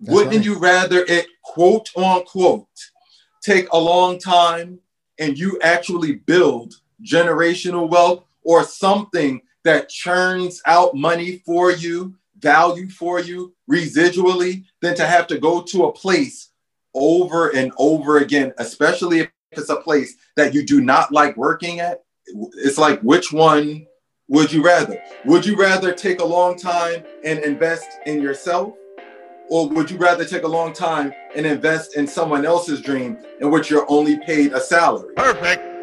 That's Wouldn't right. you rather it quote unquote take a long time and you actually build generational wealth or something that churns out money for you, value for you residually, than to have to go to a place over and over again, especially if it's a place that you do not like working at? It's like, which one would you rather? Would you rather take a long time and invest in yourself? Or would you rather take a long time and invest in someone else's dream in which you're only paid a salary? Perfect.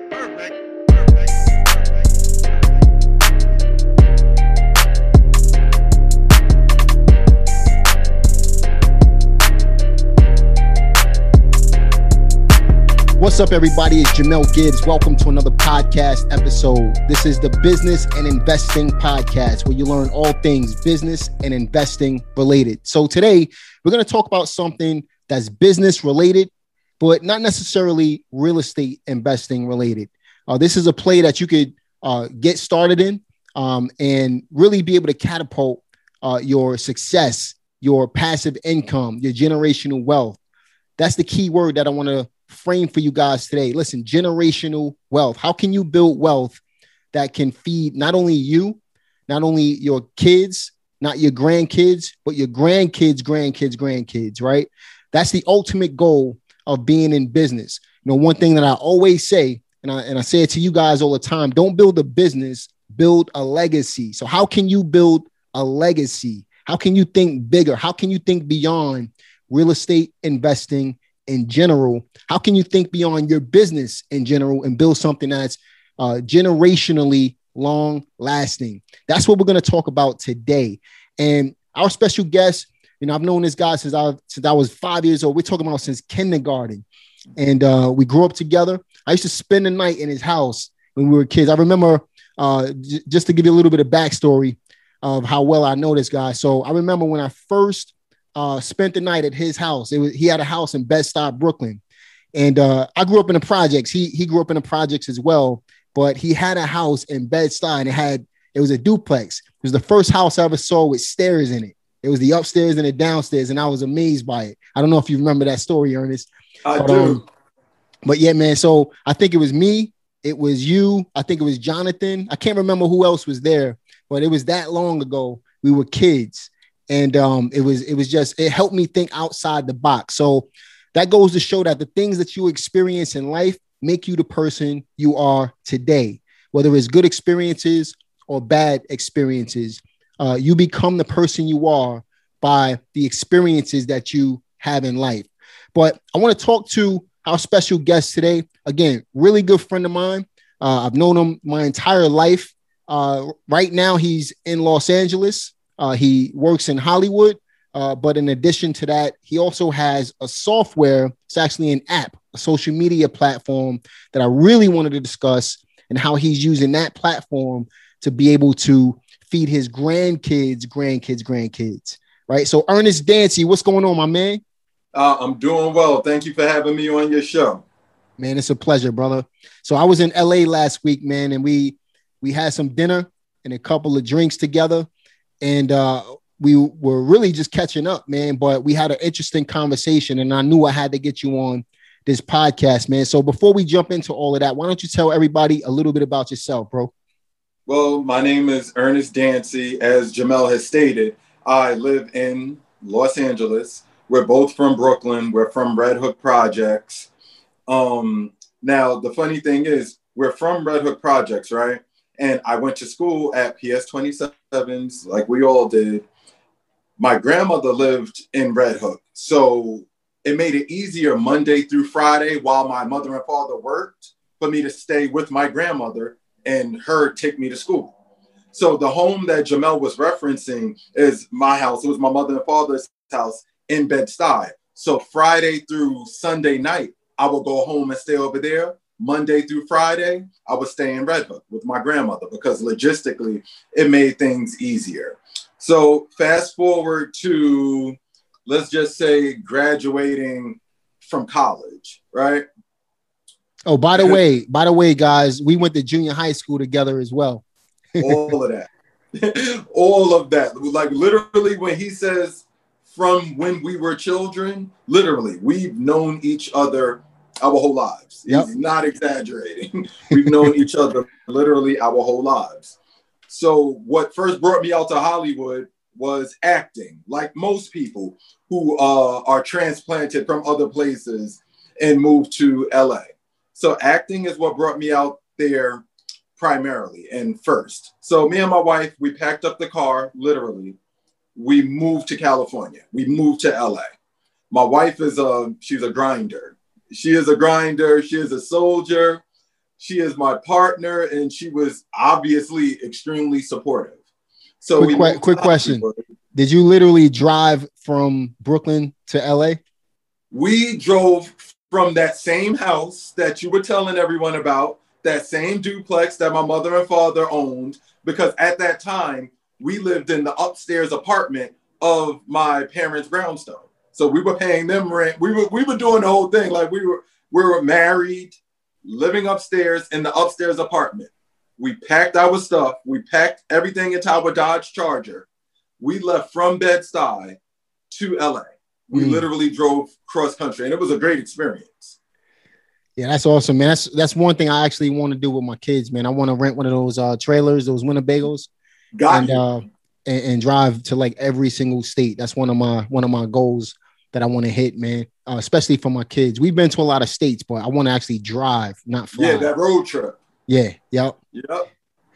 What's up, everybody? It's Jamel Gibbs. Welcome to another podcast episode. This is the Business and Investing Podcast, where you learn all things business and investing related. So, today we're going to talk about something that's business related, but not necessarily real estate investing related. Uh, this is a play that you could uh, get started in um, and really be able to catapult uh, your success, your passive income, your generational wealth. That's the key word that I want to frame for you guys today. Listen, generational wealth. How can you build wealth that can feed not only you, not only your kids, not your grandkids, but your grandkids, grandkids, grandkids, right? That's the ultimate goal of being in business. You know, one thing that I always say, and I, and I say it to you guys all the time don't build a business, build a legacy. So, how can you build a legacy? How can you think bigger? How can you think beyond real estate investing in general? How can you think beyond your business in general and build something that's uh, generationally long lasting? That's what we're going to talk about today. And our special guest, you know, I've known this guy since I since I was five years old. We're talking about since kindergarten, and uh, we grew up together. I used to spend the night in his house when we were kids. I remember uh, j- just to give you a little bit of backstory of how well I know this guy. So I remember when I first uh, spent the night at his house. It was he had a house in Bed-Stuy, Brooklyn, and uh, I grew up in the projects. He he grew up in the projects as well, but he had a house in Bed-Stuy, and it had it was a duplex. It was the first house I ever saw with stairs in it. It was the upstairs and the downstairs, and I was amazed by it. I don't know if you remember that story, Ernest. I but, do. Um, but yeah, man. So I think it was me. It was you. I think it was Jonathan. I can't remember who else was there, but it was that long ago. We were kids, and um, it was it was just it helped me think outside the box. So that goes to show that the things that you experience in life make you the person you are today, whether it's good experiences or bad experiences. Uh, you become the person you are by the experiences that you have in life. But I want to talk to our special guest today. Again, really good friend of mine. Uh, I've known him my entire life. Uh, right now, he's in Los Angeles. Uh, he works in Hollywood, uh, but in addition to that, he also has a software. It's actually an app, a social media platform that I really wanted to discuss and how he's using that platform to be able to feed his grandkids, grandkids, grandkids. Right. So, Ernest Dancy, what's going on, my man? Uh, I'm doing well. Thank you for having me on your show. Man, it's a pleasure, brother. So I was in LA last week, man, and we we had some dinner and a couple of drinks together and uh, we were really just catching up, man. But we had an interesting conversation, and I knew I had to get you on this podcast, man. So before we jump into all of that, why don't you tell everybody a little bit about yourself, bro? Well, my name is Ernest Dancy. As Jamel has stated, I live in Los Angeles. We're both from Brooklyn. We're from Red Hook Projects. Um, now, the funny thing is, we're from Red Hook Projects, right? And I went to school at PS 27s, like we all did. My grandmother lived in Red Hook. So it made it easier Monday through Friday while my mother and father worked for me to stay with my grandmother and her take me to school. So the home that Jamel was referencing is my house. It was my mother and father's house in Bed-Stuy. So Friday through Sunday night, I would go home and stay over there. Monday through Friday, I would stay in Red Hook with my grandmother because logistically it made things easier. So fast forward to let's just say graduating from college, right? Oh, by the way, by the way, guys, we went to junior high school together as well. all of that. all of that. Like literally when he says from when we were children. Literally, we've known each other our whole lives. Yep. He's not exaggerating. we've known each other literally our whole lives. So, what first brought me out to Hollywood was acting, like most people who uh, are transplanted from other places and moved to LA. So, acting is what brought me out there primarily and first. So, me and my wife, we packed up the car, literally. We moved to California. We moved to LA. My wife is a she's a grinder. She is a grinder. She is a soldier. She is my partner, and she was obviously extremely supportive. So, quick, que- quick question: Did you literally drive from Brooklyn to LA? We drove from that same house that you were telling everyone about, that same duplex that my mother and father owned, because at that time we lived in the upstairs apartment of my parents' brownstone. So we were paying them rent. We were we were doing the whole thing. Like we were we were married living upstairs in the upstairs apartment. We packed our stuff. We packed everything into our Dodge Charger. We left from Bed-Stuy to LA. We mm. literally drove cross country, and it was a great experience. Yeah, that's awesome, man. That's that's one thing I actually want to do with my kids, man. I want to rent one of those uh, trailers, those Winnebagos, Got and, uh, and, and drive to like every single state. That's one of my one of my goals that I want to hit, man. Uh, especially for my kids. We've been to a lot of states, but I want to actually drive, not fly. Yeah, that road trip. Yeah. Yep. Yep.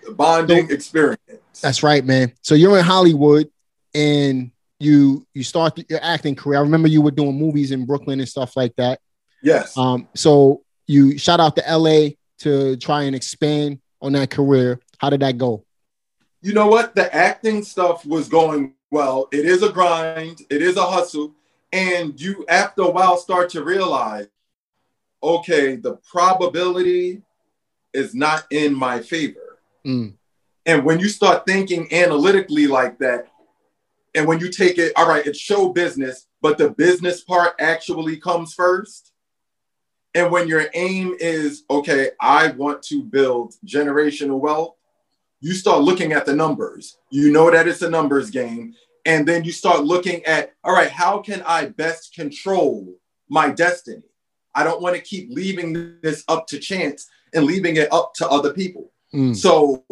The bonding so, experience. That's right, man. So you're in Hollywood, and you you start your acting career. I remember you were doing movies in Brooklyn and stuff like that. Yes. Um. So you shot out to L.A. to try and expand on that career. How did that go? You know what? The acting stuff was going well. It is a grind. It is a hustle and you, after a while, start to realize, okay, the probability is not in my favor. Mm. And when you start thinking analytically like that, and when you take it, all right, it's show business, but the business part actually comes first. And when your aim is, okay, I want to build generational wealth, you start looking at the numbers. You know that it's a numbers game. And then you start looking at, all right, how can I best control my destiny? I don't want to keep leaving this up to chance and leaving it up to other people. Mm. So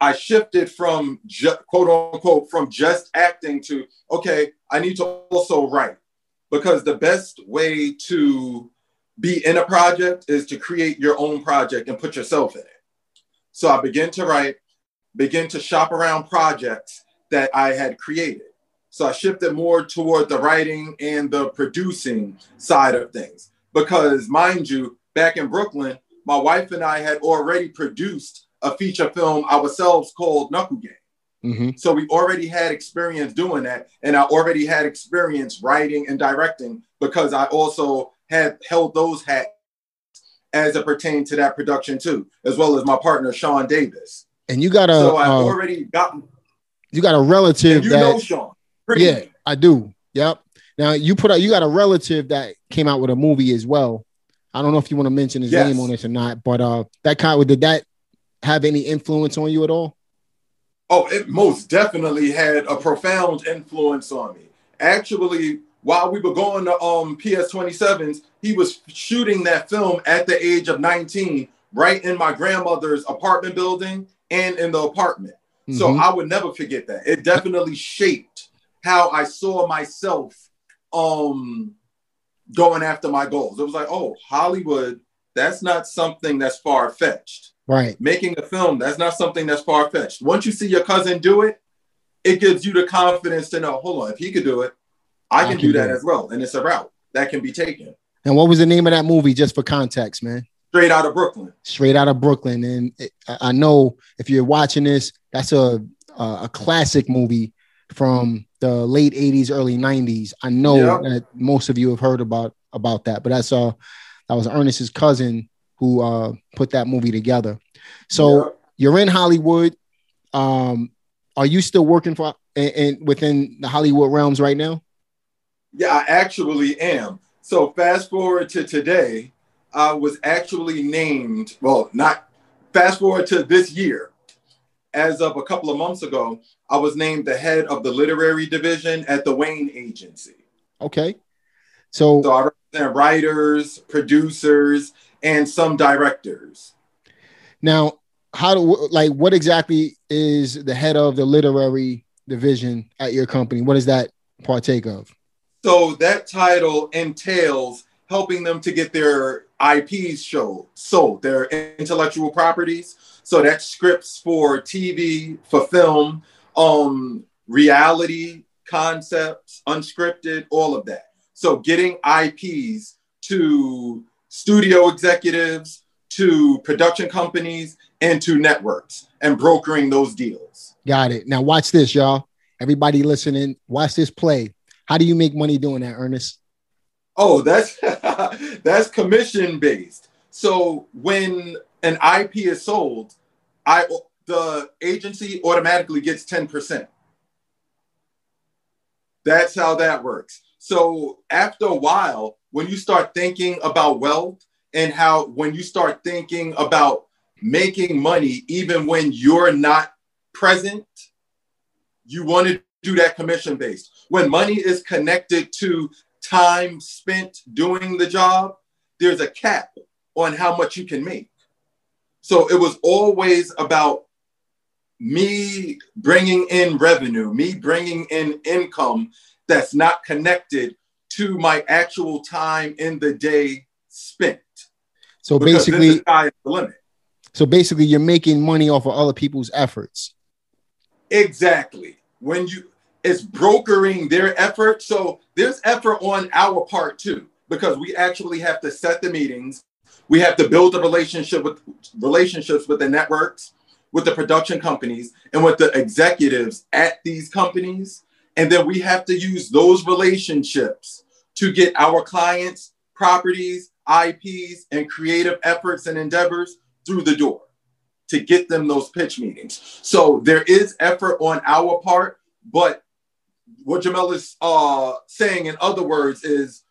I shifted from ju- quote unquote from just acting to okay, I need to also write because the best way to be in a project is to create your own project and put yourself in it. So I began to write, begin to shop around projects that I had created. So I shifted more toward the writing and the producing side of things. Because, mind you, back in Brooklyn, my wife and I had already produced a feature film ourselves called Knuckle Game. Mm-hmm. So we already had experience doing that. And I already had experience writing and directing because I also had held those hats as it pertained to that production too, as well as my partner, Sean Davis. And you got a. So I uh, already got. You got a relative you that. know Sean. Pretty yeah, I do. Yep. Now you put out you got a relative that came out with a movie as well. I don't know if you want to mention his yes. name on this or not, but uh that kind of did that have any influence on you at all? Oh, it most definitely had a profound influence on me. Actually, while we were going to um PS 27s, he was shooting that film at the age of 19, right in my grandmother's apartment building and in the apartment. Mm-hmm. So I would never forget that. It definitely shaped how I saw myself um going after my goals. It was like, oh, Hollywood, that's not something that's far fetched. Right. Making a film, that's not something that's far fetched. Once you see your cousin do it, it gives you the confidence to know, hold on, if he could do it, I, I can, can, do that do as well. And it's a route that can be taken. And what was the name of that movie, just for context, man? Straight out of Brooklyn. Straight out of Brooklyn. And it, I know if you're watching this, that's a, a classic movie from the late 80s, early 90s. I know yep. that most of you have heard about about that, but that's uh that was Ernest's cousin who uh put that movie together. So yep. you're in Hollywood. Um, are you still working for and within the Hollywood realms right now? Yeah, I actually am. So fast forward to today, I was actually named, well, not fast forward to this year. As of a couple of months ago, I was named the head of the literary division at the Wayne Agency. Okay. So, so I represent writers, producers, and some directors. Now, how do like what exactly is the head of the literary division at your company? What does that partake of? So that title entails helping them to get their IPs show sold, their intellectual properties. So that's scripts for TV, for film, um, reality concepts, unscripted, all of that. So getting IPs to studio executives, to production companies, and to networks and brokering those deals. Got it. Now watch this, y'all. Everybody listening, watch this play. How do you make money doing that, Ernest? Oh, that's that's commission based. So when an IP is sold, I the agency automatically gets 10%. That's how that works. So after a while, when you start thinking about wealth and how when you start thinking about making money even when you're not present, you want to do that commission based. When money is connected to time spent doing the job, there's a cap on how much you can make. So it was always about me bringing in revenue, me bringing in income that's not connected to my actual time in the day spent. So because basically, the limit. So basically, you're making money off of other people's efforts. Exactly. When you it's brokering their effort. So there's effort on our part too, because we actually have to set the meetings. We have to build a relationship with relationships with the networks, with the production companies, and with the executives at these companies. And then we have to use those relationships to get our clients, properties, IPs, and creative efforts and endeavors through the door to get them those pitch meetings. So there is effort on our part, but what Jamel is uh, saying, in other words, is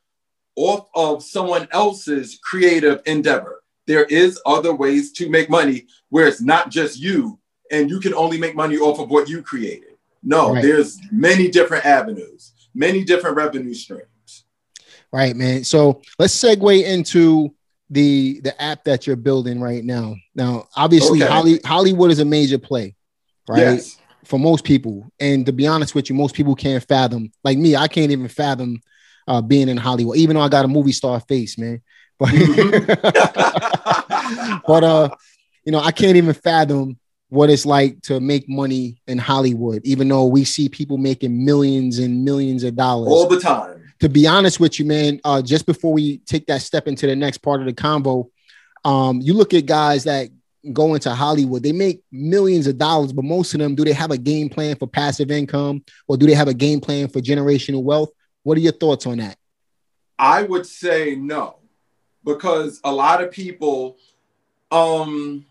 off of someone else's creative endeavor. There is other ways to make money where it's not just you, and you can only make money off of what you created. No, right. there's many different avenues, many different revenue streams. Right, man. So let's segue into the the app that you're building right now. Now, obviously, okay. Holly, Hollywood is a major play, right? Yes for most people. And to be honest with you, most people can't fathom. Like me, I can't even fathom uh, being in Hollywood, even though I got a movie star face, man. But, but uh, you know, I can't even fathom what it's like to make money in Hollywood, even though we see people making millions and millions of dollars all the time. To be honest with you, man, uh, just before we take that step into the next part of the convo, um, you look at guys that go into Hollywood, they make millions of dollars, but most of them, do they have a game plan for passive income or do they have a game plan for generational wealth? What are your thoughts on that? I would say no, because a lot of people, um,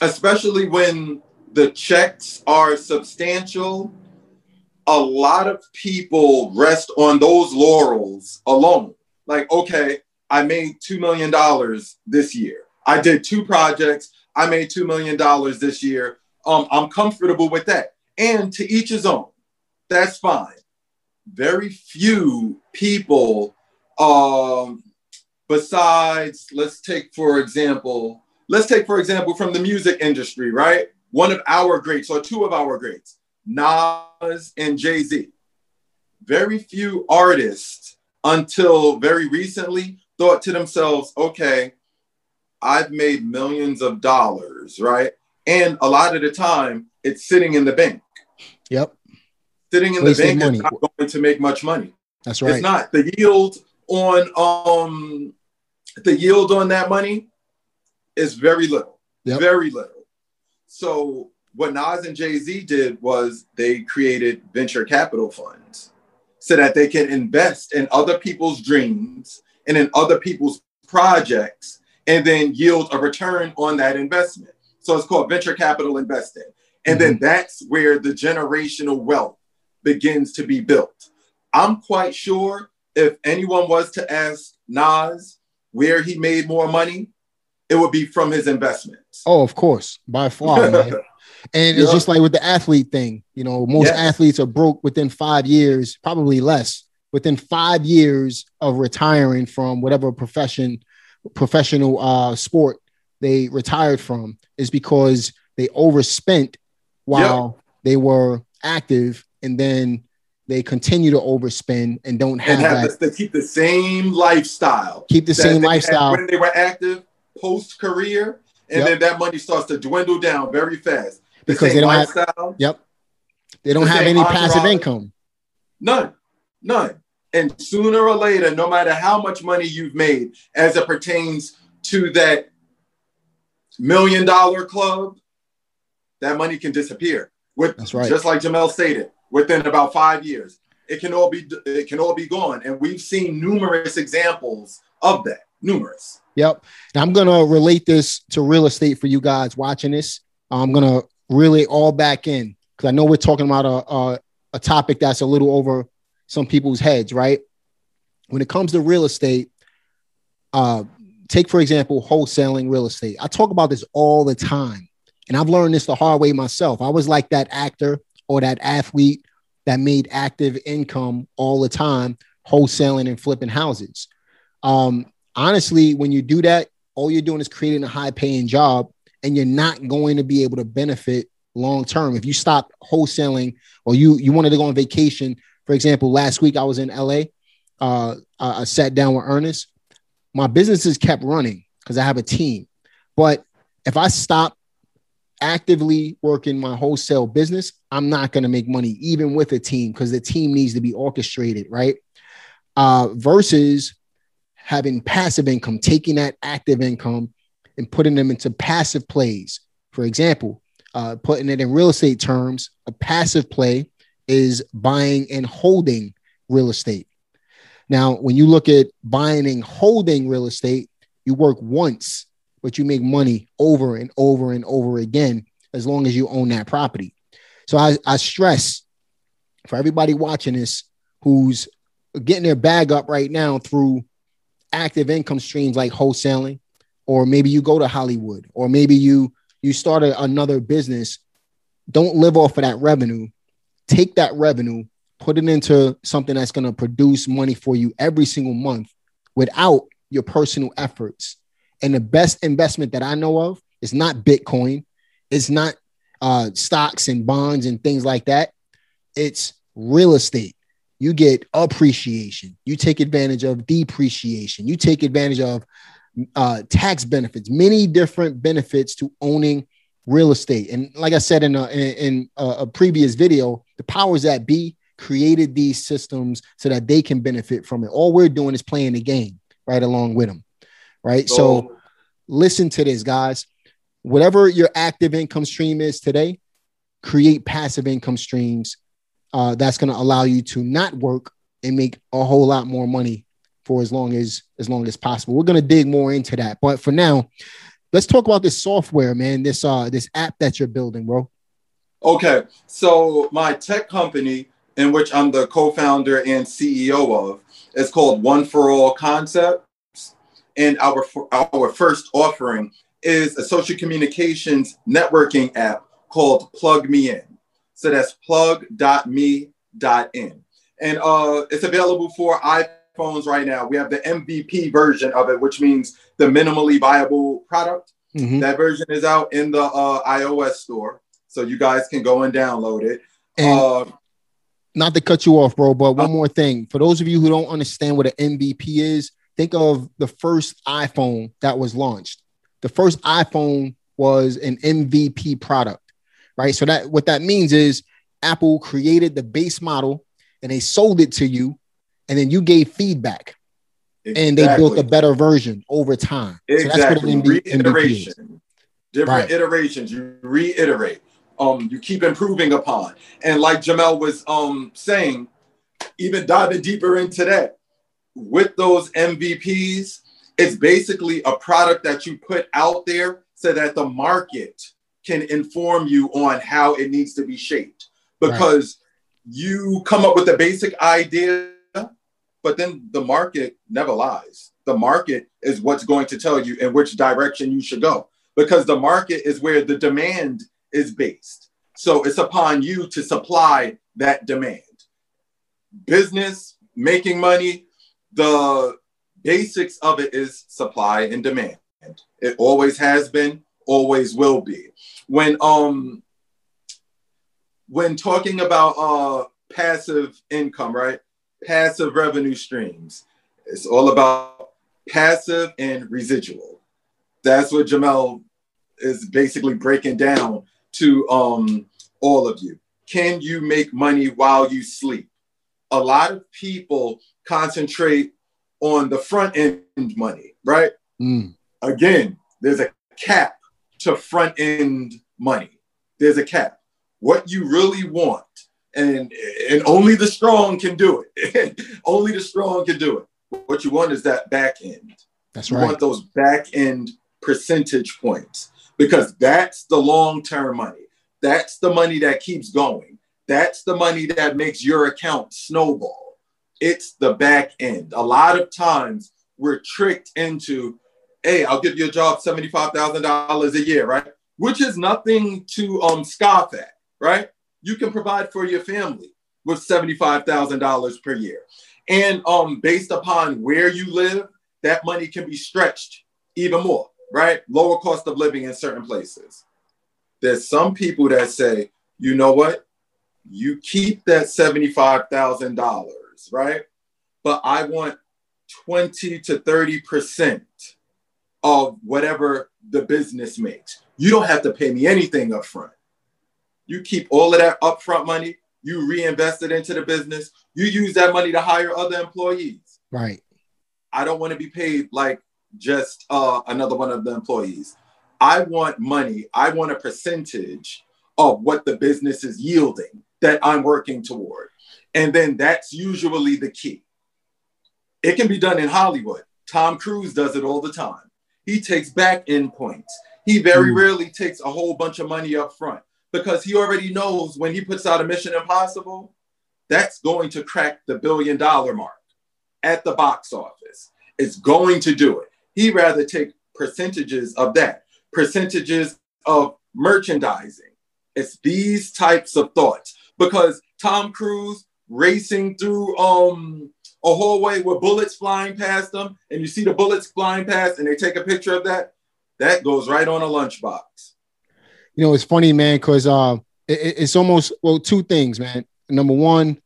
especially when the checks are substantial, a lot of people rest on those laurels alone. Like, okay, I made $2 million this year. I did two projects. I made $2 million this year. Um, I'm comfortable with that. And to each his own. That's fine. Very few people, um, besides, let's take, for example, let's take, for example, from the music industry, right? One of our greats, or two of our greats, Nas and Jay Z. Very few artists until very recently thought to themselves, okay, I've made millions of dollars, right? And a lot of the time, it's sitting in the bank. Yep. Sitting in the bank money. is not going to make much money. That's right. It's not the yield on um the yield on that money is very little. Yep. Very little. So what Nas and Jay Z did was they created venture capital funds so that they can invest in other people's dreams and in other people's projects and then yield a return on that investment. So it's called venture capital investing. And mm-hmm. then that's where the generational wealth begins to be built. I'm quite sure if anyone was to ask Nas where he made more money, it would be from his investments. Oh, of course, by far, man. And it's just like with the athlete thing, you know, most athletes are broke within five years, probably less, within five years of retiring from whatever profession, professional uh, sport they retired from, is because they overspent while they were active, and then they continue to overspend and don't have, and have that. To keep the same lifestyle. Keep the same lifestyle when they were active post career, and yep. then that money starts to dwindle down very fast the because they don't lifestyle, have. Yep. They don't the have any passive income. None, none. And sooner or later, no matter how much money you've made, as it pertains to that million dollar club, that money can disappear. With That's right. just like Jamel stated, within about five years, it can all be it can all be gone. And we've seen numerous examples of that. Numerous. Yep. I'm gonna relate this to real estate for you guys watching this. I'm gonna really all back in because I know we're talking about a, a, a topic that's a little over some people's heads, right? When it comes to real estate, uh, take for example wholesaling real estate. I talk about this all the time, and I've learned this the hard way myself. I was like that actor or that athlete that made active income all the time, wholesaling and flipping houses. Um, honestly, when you do that, all you're doing is creating a high paying job and you're not going to be able to benefit long term. If you stop wholesaling or you you wanted to go on vacation, for example, last week I was in LA. Uh, I sat down with Ernest. My businesses kept running because I have a team. But if I stop actively working my wholesale business, I'm not going to make money even with a team because the team needs to be orchestrated, right? Uh, versus having passive income, taking that active income and putting them into passive plays. For example, uh, putting it in real estate terms, a passive play is buying and holding real estate. Now, when you look at buying and holding real estate, you work once, but you make money over and over and over again as long as you own that property. So I, I stress for everybody watching this who's getting their bag up right now through active income streams like wholesaling, or maybe you go to Hollywood, or maybe you you start a, another business. Don't live off of that revenue. Take that revenue, put it into something that's going to produce money for you every single month without your personal efforts. And the best investment that I know of is not Bitcoin, it's not uh, stocks and bonds and things like that. It's real estate. You get appreciation. You take advantage of depreciation. You take advantage of uh, tax benefits, many different benefits to owning real estate. And like I said in a, in, a, a previous video, the powers that be created these systems so that they can benefit from it. All we're doing is playing the game right along with them. Right. So, so listen to this, guys. Whatever your active income stream is today, create passive income streams uh, that's going to allow you to not work and make a whole lot more money for as long as as long as possible. We're going to dig more into that, but for now, let's talk about this software, man. This uh this app that you're building, bro. Okay, so my tech company, in which I'm the co-founder and CEO of, is called One for All Concepts, and our our first offering is a social communications networking app called Plug Me In. So that's plug.me.in. And uh, it's available for iPhones right now. We have the MVP version of it, which means the minimally viable product. Mm-hmm. That version is out in the uh, iOS store. So you guys can go and download it. And uh, not to cut you off, bro, but one uh, more thing. For those of you who don't understand what an MVP is, think of the first iPhone that was launched. The first iPhone was an MVP product right? So that what that means is Apple created the base model and they sold it to you, and then you gave feedback, exactly. and they built a better version over time. Exactly. So that's what MVP, Reiteration. Different right. iterations. You reiterate. Um, you keep improving upon. And like Jamel was um saying, even diving deeper into that, with those MVPs, it's basically a product that you put out there so that the market can inform you on how it needs to be shaped because right. you come up with a basic idea but then the market never lies the market is what's going to tell you in which direction you should go because the market is where the demand is based. So it's upon you to supply that demand. Business, making money, the basics of it is supply and demand. It always has been, always will be. When um when talking about uh passive income, right? Passive revenue streams. It's all about passive and residual. That's what Jamel is basically breaking down to um, all of you. Can you make money while you sleep? A lot of people concentrate on the front end money, right? Mm. Again, there's a cap to front end money. There's a cap. What you really want, and and only the strong can do it. only the strong can do it. What you want is that back end. That's right. you want those back end percentage points because that's the long term money. That's the money that keeps going. That's the money that makes your account snowball. It's the back end. A lot of times we're tricked into, hey, I'll give you a job, $75,000 a year, right? Which is nothing to um, scoff at, right? You can provide for your family with $75,000 per year. And um, based upon where you live, that money can be stretched even more right? Lower cost of living in certain places. There's some people that say, you know what? You keep that $75,000, right? But I want 20 to 30% of whatever the business makes. You don't have to pay me anything up front. You keep all of that upfront money, you reinvest it into the business, you use that money to hire other employees. Right. I don't want to be paid like just uh, another one of the employees. I want money. I want a percentage of what the business is yielding that I'm working toward. And then that's usually the key. It can be done in Hollywood. Tom Cruise does it all the time. He takes back end points. He very mm. rarely takes a whole bunch of money up front because he already knows when he puts out a Mission Impossible, that's going to crack the billion dollar mark at the box office. It's going to do it. He rather take percentages of that, percentages of merchandising. It's these types of thoughts because Tom Cruise racing through um a hallway with bullets flying past them, and you see the bullets flying past, and they take a picture of that. That goes right on a lunchbox. You know, it's funny, man, because uh, it, it's almost well two things, man. Number one,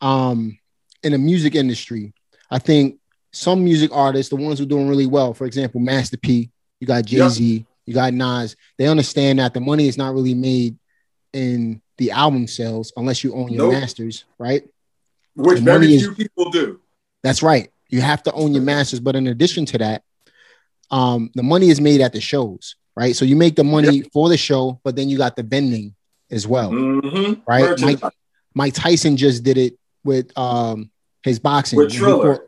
um, in the music industry, I think some music artists, the ones who are doing really well, for example, Master P, you got Jay Z, yep. you got Nas, they understand that the money is not really made in the album sales unless you own your nope. masters, right? Which very few is, people do. That's right. You have to own your masters. But in addition to that, um, the money is made at the shows, right? So you make the money yep. for the show, but then you got the vending as well, mm-hmm. right? Mike, Mike, Tyson just did it with um, his boxing. With Triller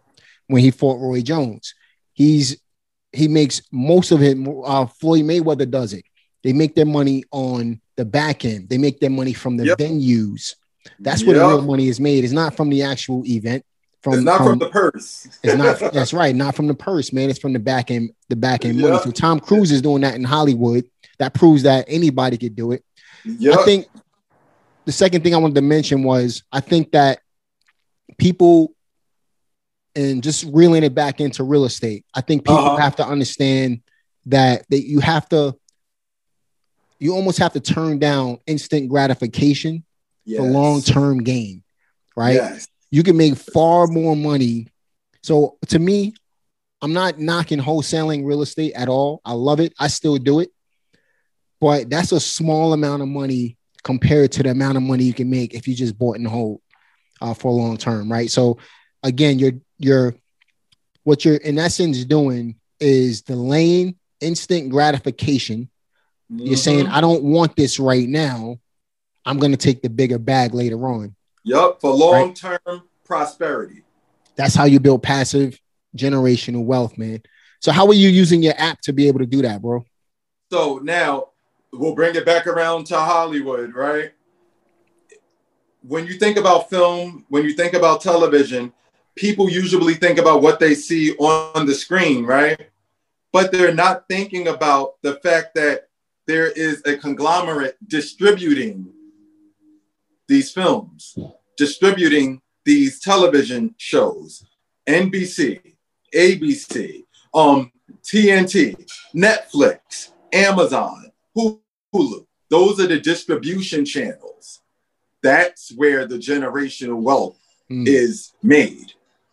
when he fought Roy Jones. He's he makes most of it. Uh, Floyd Mayweather does it. They make their money on the back end. They make their money from the yep. venues. That's where yep. the real money is made. It's not from the actual event. From, it's not from, from the purse. it's not. That's right. Not from the purse, man. It's from the back end. The back end yep. money. So Tom Cruise is doing that in Hollywood. That proves that anybody could do it. I think the second thing I wanted to mention was I think that people and just reeling it back into real estate. I think people uh-huh. have to understand that that you have to you almost have to turn down instant gratification yes. for long-term gain, right? Yes. You can make far more money. So to me, I'm not knocking wholesaling real estate at all. I love it. I still do it. But that's a small amount of money compared to the amount of money you can make if you just bought and hold uh, for long term, right? So again, you're you're what you're in essence doing is delaying instant gratification. Mm-hmm. You're saying, I don't want this right now. I'm going to take the bigger bag later on. Yep, for long term right? prosperity. That's how you build passive generational wealth, man. So, how are you using your app to be able to do that, bro? So, now we'll bring it back around to Hollywood, right? When you think about film, when you think about television, people usually think about what they see on the screen, right? But they're not thinking about the fact that there is a conglomerate distributing these films, distributing these television shows, NBC, ABC, um, TNT, Netflix, Amazon, Hulu. Those are the distribution channels. That's where the generational wealth mm. is made.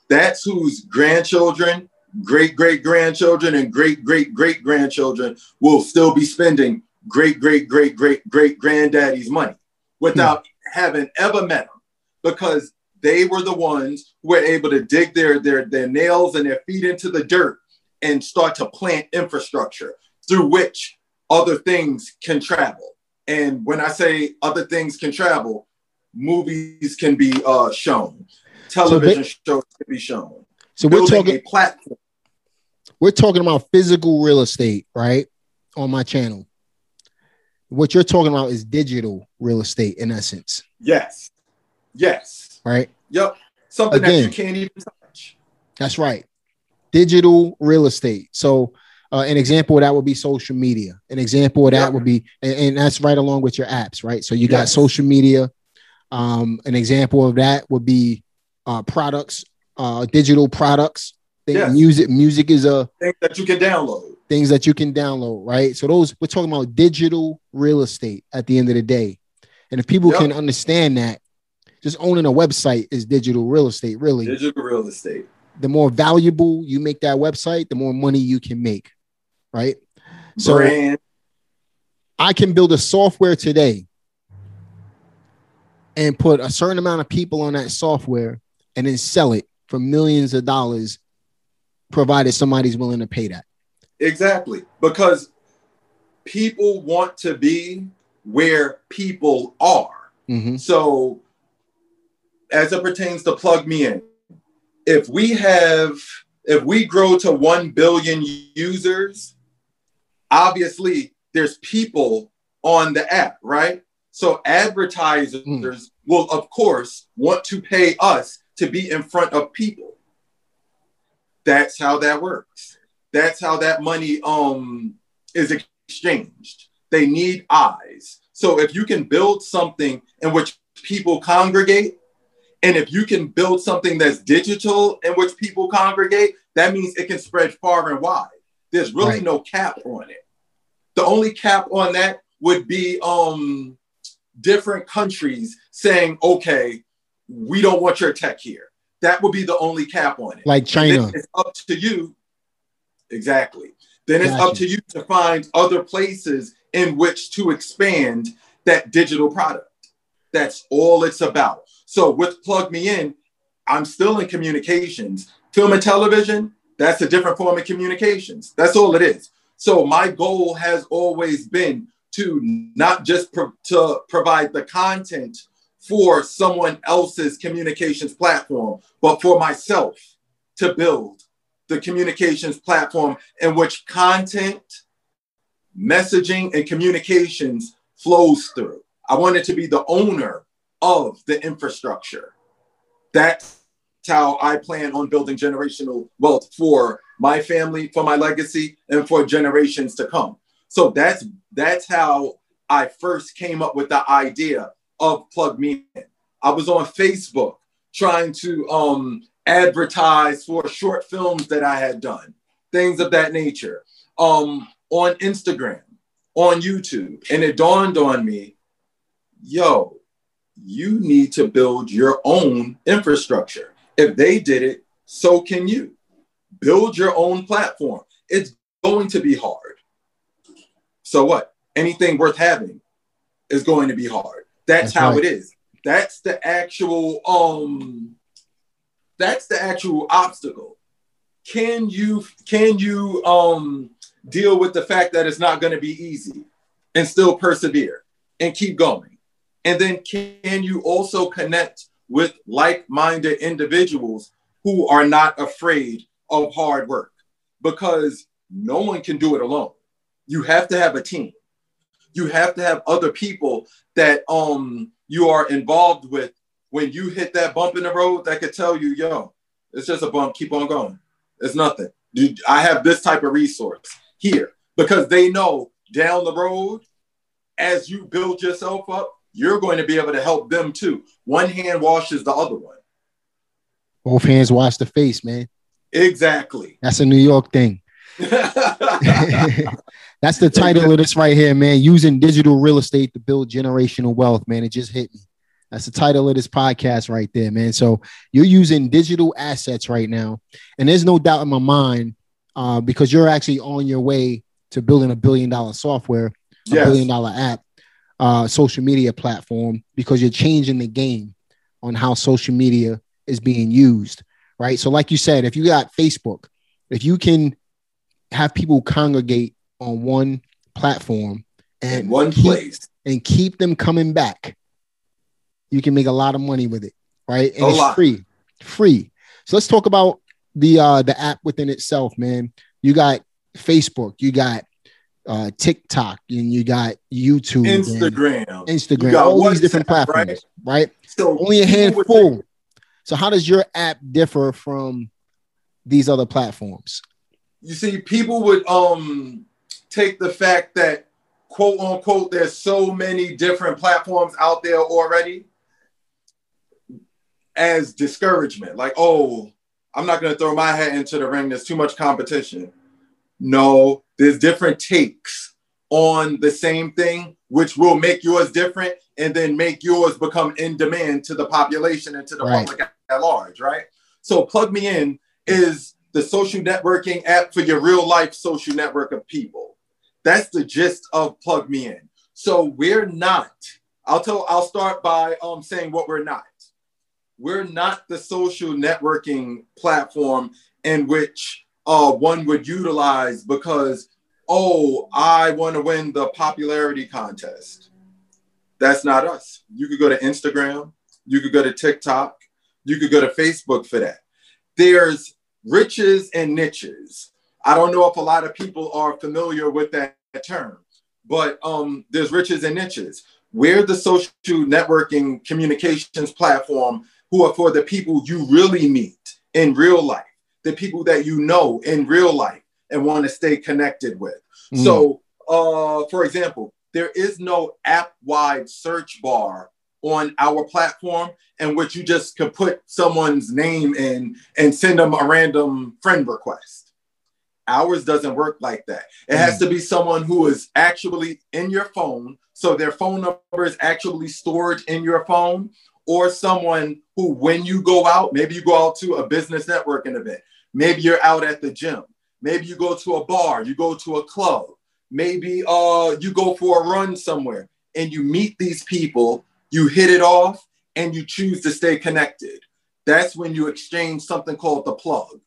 That's whose grandchildren, great great grandchildren, and great great great grandchildren will still be spending great great great great great granddaddy's money without mm. having ever met them because they were the ones who were able to dig their, their, their nails and their feet into the dirt and start to plant infrastructure through which other things can travel. And when I say other things can travel, movies can be uh, shown, television so shows can be shown. So we're talking platform. We're talking about physical real estate, right? On my channel. What you're talking about is digital real estate in essence. Yes. Yes. Right. Yep. Something Again, that you can't even touch. That's right. Digital real estate. So uh, an example of that would be social media. An example of that would be, and, and, that's right along with your apps, right? So you got yes. social media. Um, an example of that would be uh, products, uh, digital products. Yes. Music, music is a thing that you can download. Things that you can download, right? So those we're talking about digital real estate at the end of the day. And if people yep. can understand that, just owning a website is digital real estate, really. Digital real estate. The more valuable you make that website, the more money you can make, right? So Brand. I can build a software today and put a certain amount of people on that software and then sell it for millions of dollars, provided somebody's willing to pay that. Exactly. Because people want to be where people are. Mm-hmm. So as it pertains to plug me in, if we have, if we grow to 1 billion users, obviously there's people on the app, right? So advertisers mm. will, of course, want to pay us to be in front of people. That's how that works. That's how that money um, is exchanged. They need eyes. So if you can build something in which people congregate, and if you can build something that's digital in which people congregate, that means it can spread far and wide. There's really right. no cap on it. The only cap on that would be um, different countries saying, okay, we don't want your tech here. That would be the only cap on it. Like China. It's up to you. Exactly. Then it's up to you to find other places in which to expand that digital product. That's all it's about. So with Plug Me In, I'm still in communications. Film and television, that's a different form of communications. That's all it is. So my goal has always been to not just pro- to provide the content for someone else's communications platform, but for myself to build the communications platform in which content, messaging, and communications flows through. I wanted to be the owner of the infrastructure. That's how I plan on building generational wealth for my family, for my legacy, and for generations to come. So that's that's how I first came up with the idea of Plug Me In. I was on Facebook trying to um, advertise for short films that I had done, things of that nature. Um, on Instagram, on YouTube, and it dawned on me, yo, you need to build your own infrastructure. If they did it, so can you. Build your own platform. It's going to be hard. So what? Anything worth having is going to be hard. That's, that's how right. it is. That's the actual um that's the actual obstacle. Can you can you um deal with the fact that it's not going to be easy and still persevere and keep going? And then can you also connect with like minded individuals who are not afraid of hard work? Because no one can do it alone. You have to have a team. You have to have other people that um you are involved with when you hit that bump in the road that could tell you, yo, it's just a bump, keep on going. It's nothing. I have this type of resource here because they know down the road, as you build yourself up, you're going to be able to help them too. One hand washes the other one. Both hands wash the face, man. Exactly. That's a New York thing. That's the title of this right here, man. Using digital real estate to build generational wealth, man. It just hit me. That's the title of this podcast right there, man. So you're using digital assets right now, and there's no doubt in my mind uh, because you're actually on your way to building a billion dollar software, a yes. billion dollar app, uh, social media platform because you're changing the game on how social media is being used, right? So, like you said, if you got Facebook, if you can have people congregate on one platform and In one keep, place and keep them coming back you can make a lot of money with it, right? And a it's lot. free, free. So let's talk about the uh the app within itself, man. You got Facebook, you got uh TikTok, and you got YouTube, Instagram, Instagram, all WhatsApp, these different platforms, right? right? So only a handful. So how does your app differ from these other platforms? You see, people would um take the fact that quote unquote there's so many different platforms out there already as discouragement. Like, oh, I'm not going to throw my hat into the ring. There's too much competition. No, there's different takes on the same thing, which will make yours different and then make yours become in demand to the population and to the right. public at large, right? So, Plug Me In is the social networking app for your real life social network of people. That's the gist of Plug Me In. So, we're not, I'll tell, I'll start by um, saying what we're not we're not the social networking platform in which uh, one would utilize because, oh, I want to win the popularity contest. That's not us. You could go to Instagram, you could go to TikTok, you could go to Facebook for that. There's riches and niches. I don't know if a lot of people are familiar with that term, but um, there's riches and niches. We're the social networking communications platform who are for the people you really meet in real life, the people that you know in real life and want to stay connected with. Mm. So, uh, for example, there is no app wide search bar on our platform in which you just can put someone's name in and send them a random friend request. Ours doesn't work like that. It mm. has to be someone who is actually in your phone. So their phone number is actually stored in your phone, or someone who, when you go out, maybe you go out to a business networking event, maybe you're out at the gym, maybe you go to a bar, you go to a club, maybe uh, you go for a run somewhere and you meet these people, you hit it off, and you choose to stay connected. That's when you exchange something called the plug.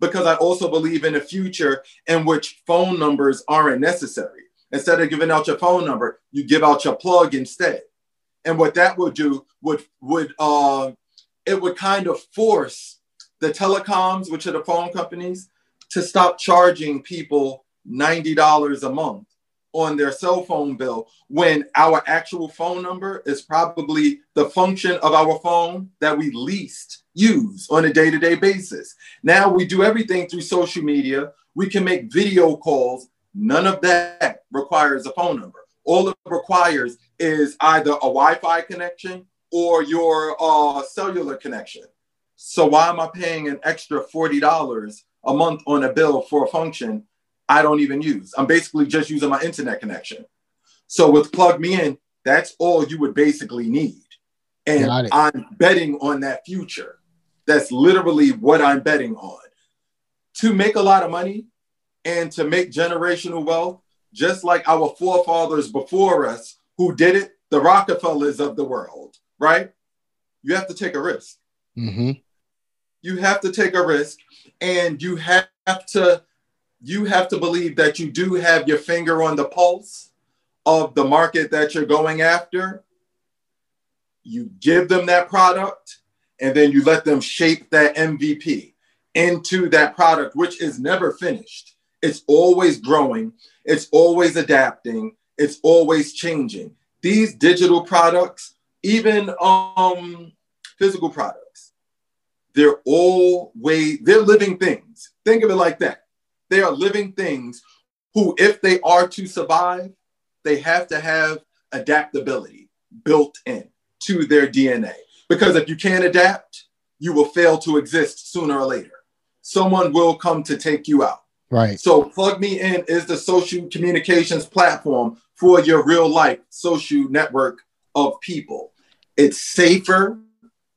Because I also believe in a future in which phone numbers aren't necessary. Instead of giving out your phone number, you give out your plug instead. And what that would do would would uh, it would kind of force the telecoms, which are the phone companies, to stop charging people $90 a month on their cell phone bill when our actual phone number is probably the function of our phone that we least use on a day to day basis. Now we do everything through social media. We can make video calls. None of that requires a phone number. All it requires is either a Wi-Fi connection or your uh, cellular connection. So why am I paying an extra forty dollars a month on a bill for a function I don't even use? I'm basically just using my internet connection. So with plug me in, that's all you would basically need, and I'm betting on that future. That's literally what I'm betting on. To make a lot of money and to make generational wealth, just like our forefathers before us who did it, the Rockefellers of the world, right? You have to take a risk. Mm-hmm. You have to take a risk, and you have to you have to believe that you do have your finger on the pulse of the market that you're going after. You give them that product, and then you let them shape that MVP into that product, which is never finished. It's always growing, it's always adapting, it's always changing. These digital products, even um, physical products, they're all way, they're living things. Think of it like that. They are living things who, if they are to survive, they have to have adaptability built in to their DNA. Because if you can't adapt, you will fail to exist sooner or later. Someone will come to take you out. Right. So Plug Me In is the social communications platform for your real life social network of people. It's safer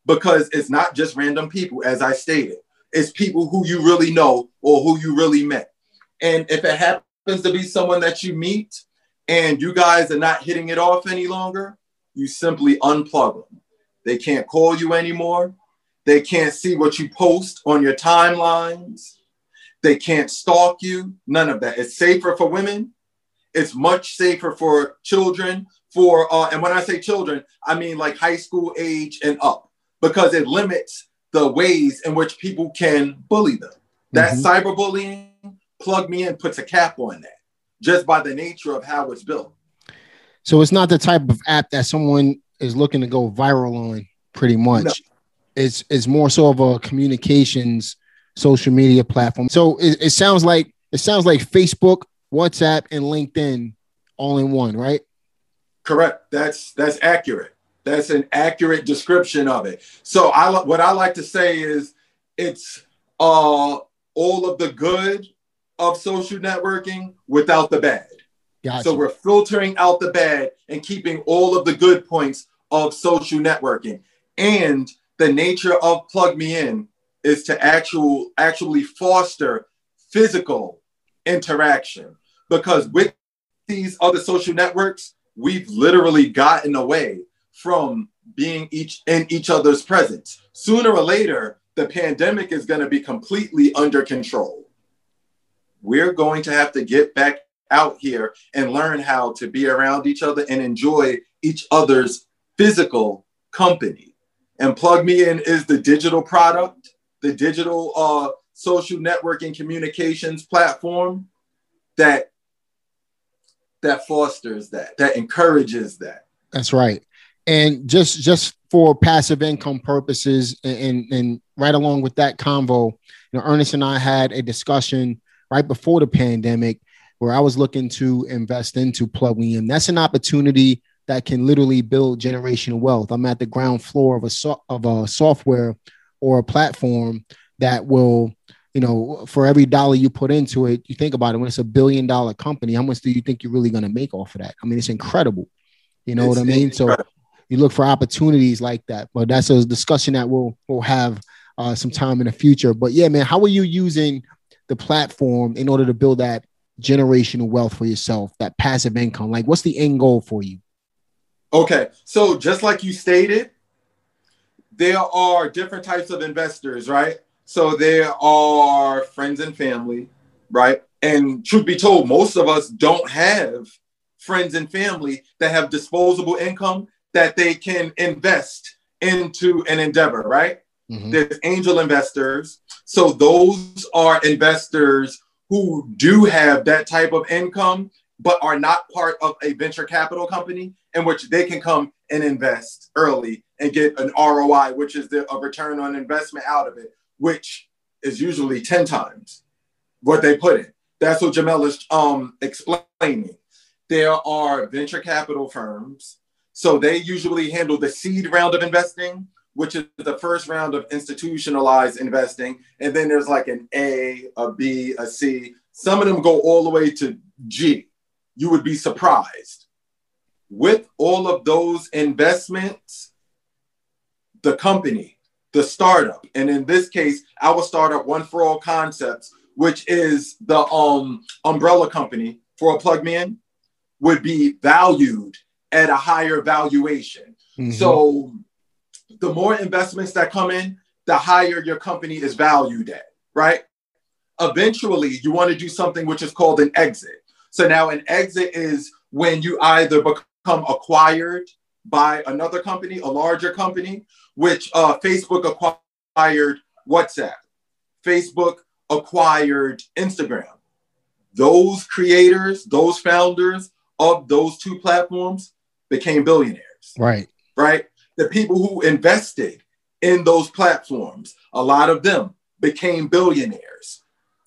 because it's not just random people, as I stated. It's people who you really know or who you really met. And if it happens to be someone that you meet and you guys are not hitting it off any longer, you simply unplug them. They can't call you anymore. They can't see what you post on your timelines. They can't stalk you. None of that. It's safer for women. It's much safer for children. For uh, and when I say children, I mean like high school age and up, because it limits the ways in which people can bully them. That mm-hmm. cyberbullying, plug me in, puts a cap on that, just by the nature of how it's built. So it's not the type of app that someone is looking to go viral on, pretty much. No. It's it's more so of a communications social media platform. So it, it sounds like it sounds like Facebook, WhatsApp, and LinkedIn all in one, right? Correct. That's that's accurate. That's an accurate description of it. So I what I like to say is it's uh all of the good of social networking without the bad. Gotcha. So we're filtering out the bad and keeping all of the good points of social networking. And the nature of plug me in is to actual actually foster physical interaction. Because with these other social networks we've literally gotten away from being each in each other's presence. Sooner or later the pandemic is going to be completely under control. We're going to have to get back out here and learn how to be around each other and enjoy each other's physical company. And plug me in is the digital product the digital uh, social networking communications platform that that fosters that, that encourages that. That's right. And just just for passive income purposes, and, and, and right along with that convo, you know, Ernest and I had a discussion right before the pandemic where I was looking to invest into Plug In. That's an opportunity that can literally build generational wealth. I'm at the ground floor of a so- of a software or a platform that will you know for every dollar you put into it you think about it when it's a billion dollar company how much do you think you're really going to make off of that? I mean it's incredible. You know it's, what i mean? So you look for opportunities like that but that's a discussion that we'll we'll have uh, some time in the future. But yeah man how are you using the platform in order to build that generational wealth for yourself that passive income? Like what's the end goal for you? Okay so just like you stated there are different types of investors, right? So there are friends and family, right? And truth be told, most of us don't have friends and family that have disposable income that they can invest into an endeavor, right? Mm-hmm. There's angel investors. So those are investors who do have that type of income, but are not part of a venture capital company in which they can come and invest early and get an ROI, which is the, a return on investment out of it, which is usually 10 times what they put in. That's what Jamel is um, explaining. There are venture capital firms. So they usually handle the seed round of investing, which is the first round of institutionalized investing. And then there's like an A, a B, a C. Some of them go all the way to G. You would be surprised. With all of those investments, the company, the startup, and in this case, our startup, One for All Concepts, which is the um, umbrella company for a plug me in, would be valued at a higher valuation. Mm-hmm. So the more investments that come in, the higher your company is valued at, right? Eventually, you want to do something which is called an exit. So now an exit is when you either become acquired by another company, a larger company, which uh, Facebook acquired WhatsApp, Facebook acquired Instagram. Those creators, those founders of those two platforms became billionaires. Right. Right. The people who invested in those platforms, a lot of them became billionaires.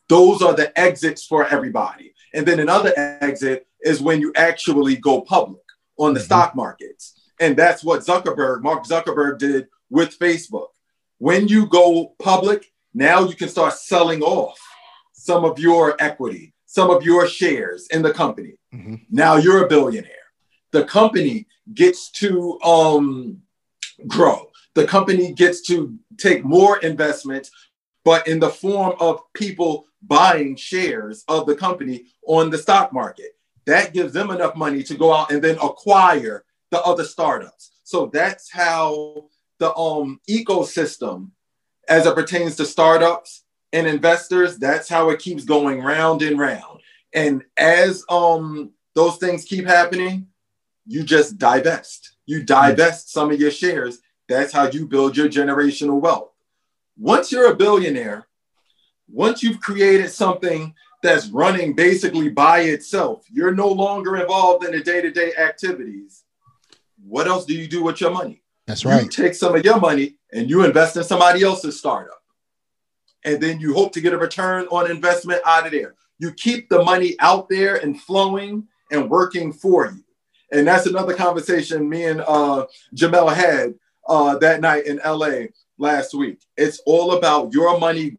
Those are the exits for everybody. And then another exit is when you actually go public on the mm-hmm. stock markets. And that's what Zuckerberg, Mark Zuckerberg did with Facebook. When you go public, now you can start selling off some of your equity, some of your shares in the company. Mm-hmm. Now you're a billionaire. The company gets to um, grow. The company gets to take more investments, but in the form of people buying shares of the company on the stock market. That gives them enough money to go out and then acquire the other startups. So that's how the um, ecosystem, as it pertains to startups and investors, that's how it keeps going round and round. And as um, those things keep happening, you just divest. You divest some of your shares. That's how you build your generational wealth. Once you're a billionaire, once you've created something that's running basically by itself, you're no longer involved in the day to day activities. What else do you do with your money? That's right. You take some of your money and you invest in somebody else's startup. And then you hope to get a return on investment out of there. You keep the money out there and flowing and working for you. And that's another conversation me and uh, Jamel had uh, that night in LA last week. It's all about your money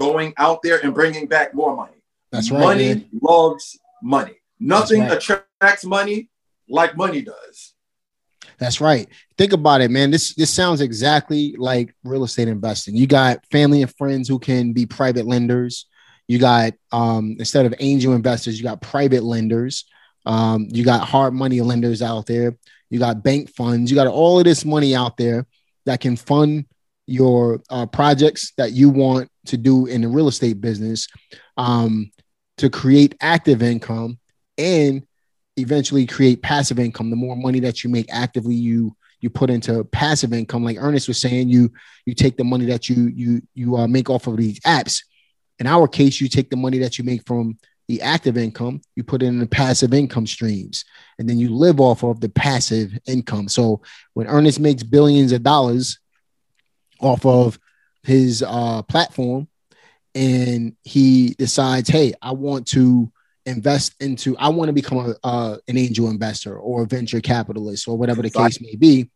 going out there and bringing back more money. That's right. Money man. loves money. Nothing right. attracts money like money does. That's right. Think about it, man. This this sounds exactly like real estate investing. You got family and friends who can be private lenders. You got um, instead of angel investors, you got private lenders. Um, you got hard money lenders out there. You got bank funds. You got all of this money out there that can fund your uh, projects that you want to do in the real estate business um, to create active income and eventually create passive income. The more money that you make actively, you you put into passive income. Like Ernest was saying, you you take the money that you you you uh, make off of these apps. In our case, you take the money that you make from the active income, you put it in the passive income streams, and then you live off of the passive income. So when Ernest makes billions of dollars off of his uh, platform, and he decides, hey, I want to invest into, I want to become a, uh, an angel investor or a venture capitalist or whatever the case may be,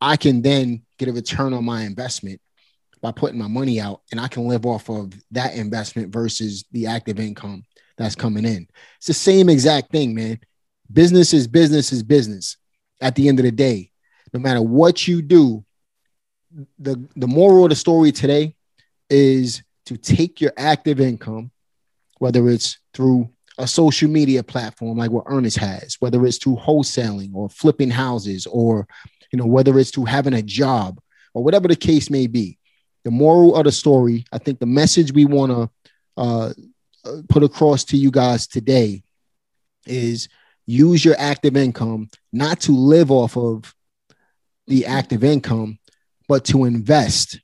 I can then get a return on my investment by putting my money out and I can live off of that investment versus the active income that's coming in. It's the same exact thing, man. Business is business is business at the end of the day. No matter what you do, the, the moral of the story today is to take your active income, whether it's through a social media platform like what Ernest has, whether it's to wholesaling or flipping houses, or you know, whether it's to having a job or whatever the case may be. The moral of the story, I think the message we want to uh, put across to you guys today is use your active income not to live off of the active income, but to invest.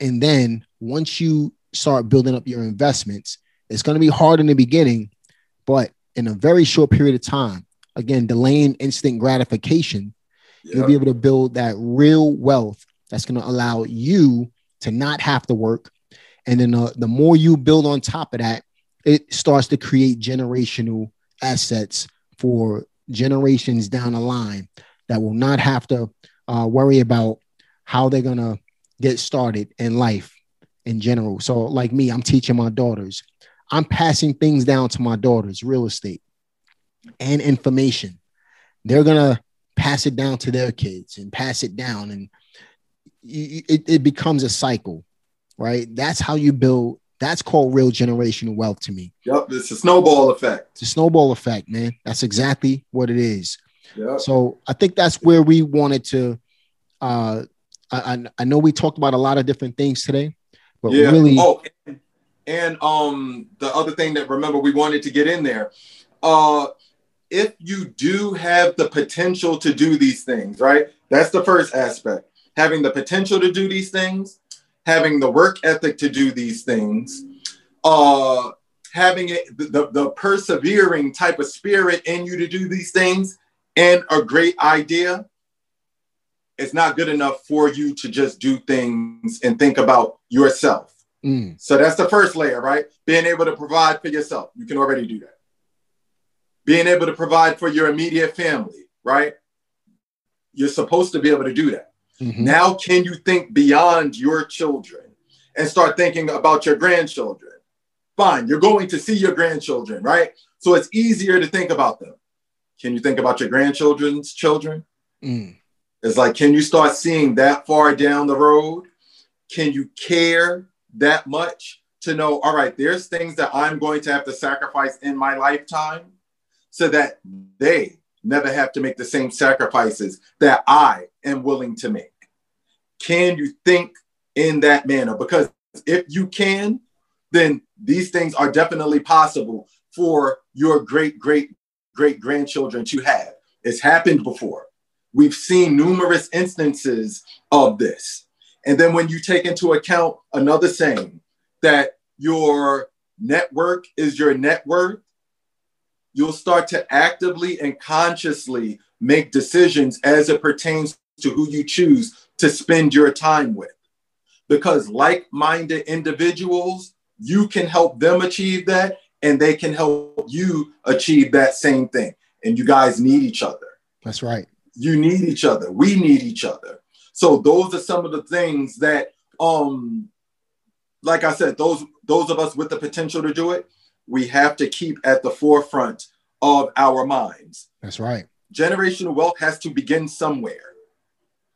And then once you start building up your investments, it's going to be hard in the beginning, but in a very short period of time, again, delaying instant gratification, yep. you'll be able to build that real wealth that's going to allow you to not have to work. And then uh, the more you build on top of that, it starts to create generational assets for generations down the line that will not have to uh, worry about how they're going to get started in life in general. So, like me, I'm teaching my daughters, I'm passing things down to my daughters, real estate and information. They're going to pass it down to their kids and pass it down. And it, it becomes a cycle, right? That's how you build that's called real generational wealth to me. Yep, it's a snowball effect. It's a snowball effect, man. That's exactly what it is. Yep. So I think that's where we wanted to. Uh, I, I know we talked about a lot of different things today, but yeah. really. Oh, and, and um, the other thing that remember we wanted to get in there, uh, if you do have the potential to do these things, right? That's the first aspect. Having the potential to do these things having the work ethic to do these things, uh, having it, the, the persevering type of spirit in you to do these things, and a great idea, it's not good enough for you to just do things and think about yourself. Mm. So that's the first layer, right? Being able to provide for yourself. You can already do that. being able to provide for your immediate family, right? You're supposed to be able to do that. Mm-hmm. Now, can you think beyond your children and start thinking about your grandchildren? Fine, you're going to see your grandchildren, right? So it's easier to think about them. Can you think about your grandchildren's children? Mm. It's like, can you start seeing that far down the road? Can you care that much to know, all right, there's things that I'm going to have to sacrifice in my lifetime so that they never have to make the same sacrifices that I am willing to make? Can you think in that manner? Because if you can, then these things are definitely possible for your great, great, great grandchildren to have. It's happened before. We've seen numerous instances of this. And then when you take into account another saying that your network is your net worth, you'll start to actively and consciously make decisions as it pertains to who you choose to spend your time with. Because like minded individuals, you can help them achieve that and they can help you achieve that same thing. And you guys need each other. That's right. You need each other. We need each other. So those are some of the things that um like I said, those those of us with the potential to do it, we have to keep at the forefront of our minds. That's right. Generational wealth has to begin somewhere.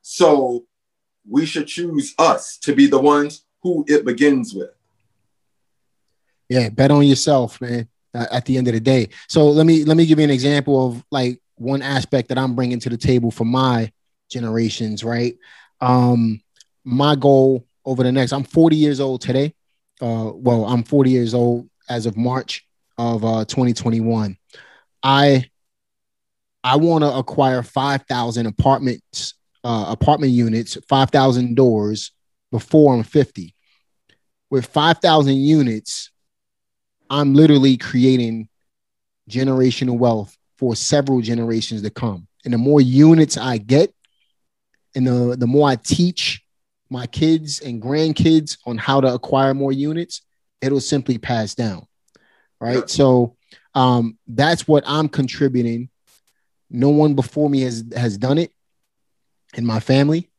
So we should choose us to be the ones who it begins with. Yeah, bet on yourself, man. At the end of the day. So let me let me give you an example of like one aspect that I'm bringing to the table for my generations, right? Um my goal over the next I'm 40 years old today uh, well, I'm 40 years old as of March of uh, 2021. I I want to acquire 5,000 apartments, uh, apartment units, 5,000 doors before I'm 50. With 5,000 units, I'm literally creating generational wealth for several generations to come. And the more units I get, and the, the more I teach my kids and grandkids on how to acquire more units, it'll simply pass down. Right. Yeah. So um, that's what I'm contributing. No one before me has has done it in my family.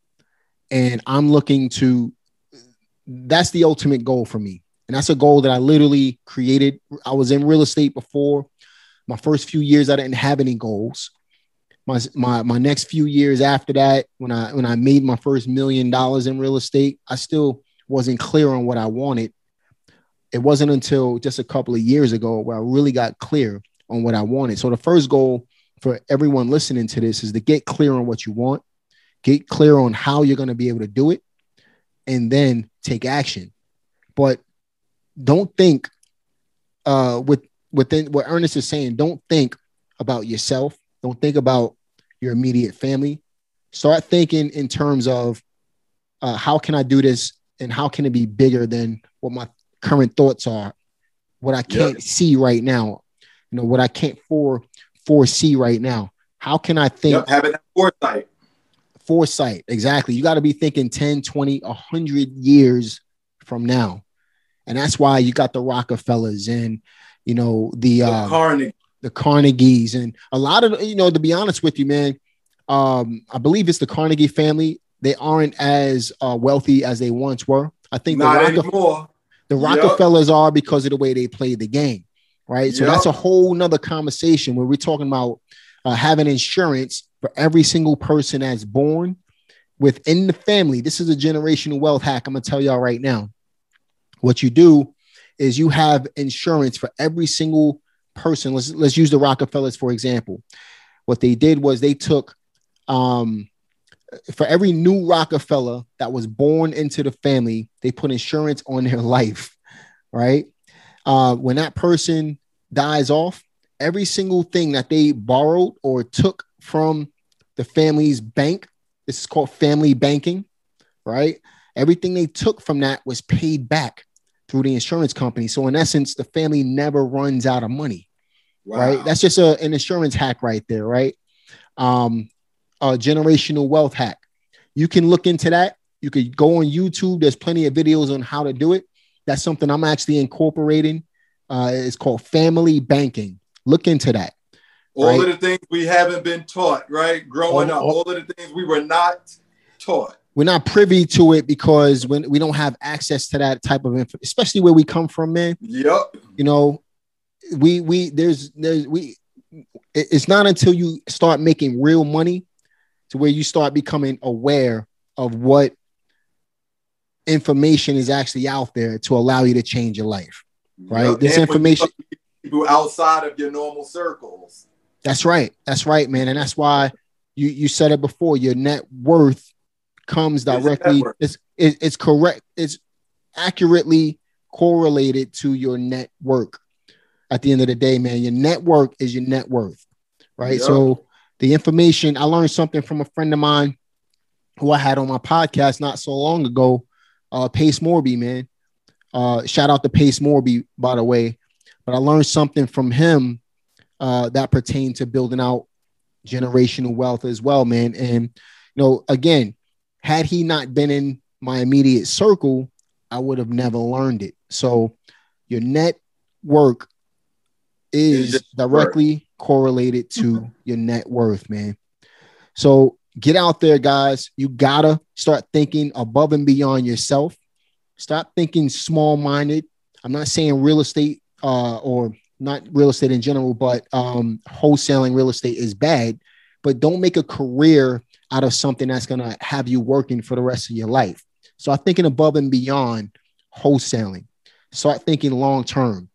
And I'm looking to that's the ultimate goal for me. And that's a goal that I literally created. I was in real estate before. My first few years, I didn't have any goals my my my next few years after that, when I when I made my first million dollars in real estate, I still wasn't clear on what I wanted. It wasn't until just a couple of years ago where I really got clear on what I wanted. So the first goal for everyone listening to this is to get clear on what you want, get clear on how you're going to be able to do it, and then take action. But don't think uh with within what Ernest is saying, don't think about yourself don't think about your immediate family. Start thinking in terms of uh, how can I do this and how can it be bigger than what my current thoughts are, what I can't see right now, you know, what I can't for foresee right now. How can I think? Yep, having foresight. Foresight, exactly. You got to be thinking 10, 20, 100 years from now. And that's why you got the Rockefellers and, you know, the, the uh, Carnegie the Carnegies, and a lot of you know. To be honest with you, man, um, I believe it's the Carnegie family. They aren't as uh, wealthy as they once were. I think Not the, Rockefe- the Rockefellers yep. are because of the way they play the game, right? So yep. that's a whole nother conversation where we're talking about uh, having insurance for every single person that's born within the family. This is a generational wealth hack. I'm gonna tell y'all right now. What you do is you have insurance for every single person, let's let's use the Rockefellers for example. What they did was they took um, for every new Rockefeller that was born into the family, they put insurance on their life, right? Uh, when that person dies off, every single thing that they borrowed or took from the family's bank, this is called family banking, right? Everything they took from that was paid back through the insurance company. So in essence, the family never runs out of money. Wow. Right. That's just a, an insurance hack right there, right? Um, a generational wealth hack. You can look into that. You could go on YouTube. There's plenty of videos on how to do it. That's something I'm actually incorporating. Uh, it's called family banking. Look into that. All right? of the things we haven't been taught, right? Growing all, up, all, all of the things we were not taught. We're not privy to it because when we don't have access to that type of info, especially where we come from, man. Yep. You know, we we there's there's we it's not until you start making real money to where you start becoming aware of what information is actually out there to allow you to change your life. Right. Yep. This information people outside of your normal circles. That's right. That's right, man. And that's why you you said it before. Your net worth comes directly. It's it, it's correct. It's accurately correlated to your network. At the end of the day, man, your network is your net worth, right? So the information I learned something from a friend of mine who I had on my podcast not so long ago, uh, Pace Morby, man. Uh, shout out to Pace Morby, by the way. But I learned something from him uh, that pertained to building out generational wealth as well, man. And you know, again, had he not been in my immediate circle, I would have never learned it. So your network is directly correlated to mm-hmm. your net worth, man. So get out there, guys. You gotta start thinking above and beyond yourself. Stop thinking small minded. I'm not saying real estate uh, or not real estate in general, but um, wholesaling real estate is bad. But don't make a career out of something that's going to have you working for the rest of your life. So I'm thinking above and beyond wholesaling. Start thinking long term.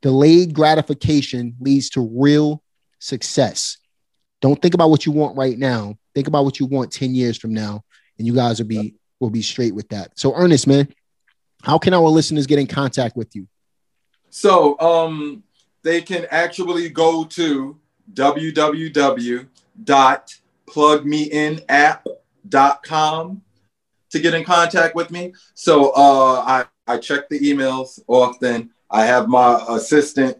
Delayed gratification leads to real success. Don't think about what you want right now. Think about what you want 10 years from now, and you guys will be will be straight with that. So Ernest, man, how can our listeners get in contact with you? So um, they can actually go to www.plugmeinapp.com to get in contact with me. So uh, I, I check the emails often. I have my assistant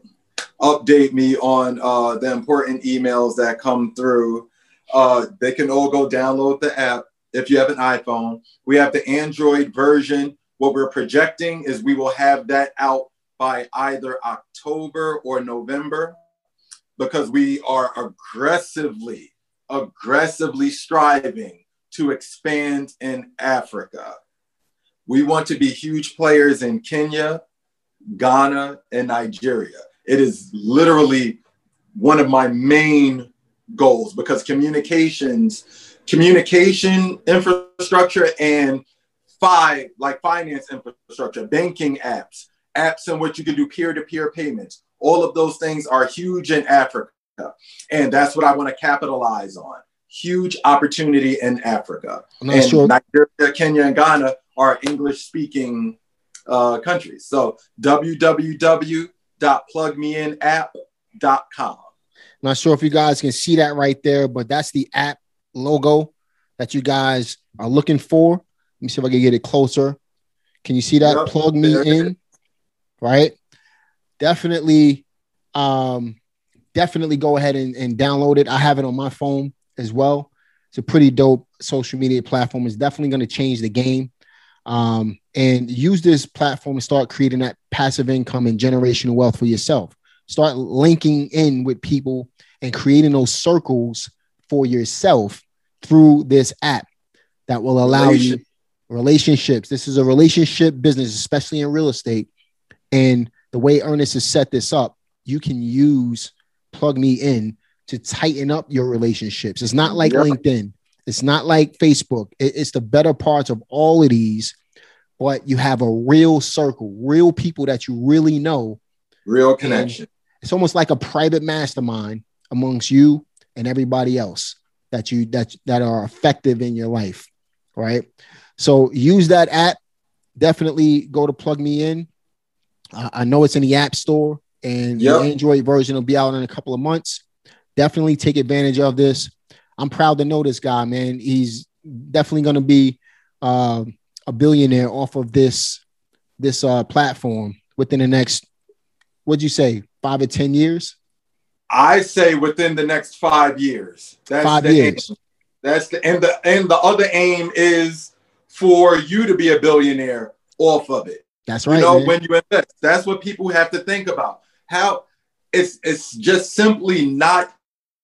update me on uh, the important emails that come through. Uh, they can all go download the app if you have an iPhone. We have the Android version. What we're projecting is we will have that out by either October or November because we are aggressively, aggressively striving to expand in Africa. We want to be huge players in Kenya, Ghana, and Nigeria. It is literally one of my main goals because communications, communication infrastructure, and five like finance infrastructure, banking apps, apps in which you can do peer-to-peer payments. All of those things are huge in Africa. And that's what I want to capitalize on. Huge opportunity in Africa. and sure. Nigeria, Kenya, and Ghana are English speaking uh, countries. So www.plugmeinapp.com. Not sure if you guys can see that right there, but that's the app logo that you guys are looking for. Let me see if I can get it closer. Can you see that? Yep. Plug me in right? Definitely, um, definitely go ahead and, and download it. I have it on my phone as well. It's a pretty dope social media platform. It's definitely going to change the game. Um, and use this platform and start creating that passive income and generational wealth for yourself. Start linking in with people and creating those circles for yourself through this app that will allow you relationships. This is a relationship business, especially in real estate. And the way Ernest has set this up, you can use plug me in to tighten up your relationships. It's not like. LinkedIn. It's not like Facebook. it's the better parts of all of these, but you have a real circle, real people that you really know. Real connection. It's almost like a private mastermind amongst you and everybody else that you that that are effective in your life, right? So use that app. Definitely go to plug me in. I know it's in the App Store, and yep. the Android version will be out in a couple of months. Definitely take advantage of this. I'm proud to know this guy, man. He's definitely going to be uh, a billionaire off of this this uh, platform within the next. What'd you say? Five or ten years? I say within the next five years. That's five years. Aim. That's the and the and the other aim is for you to be a billionaire off of it. That's right. You know, man. when you invest, that's what people have to think about. How it's it's just simply not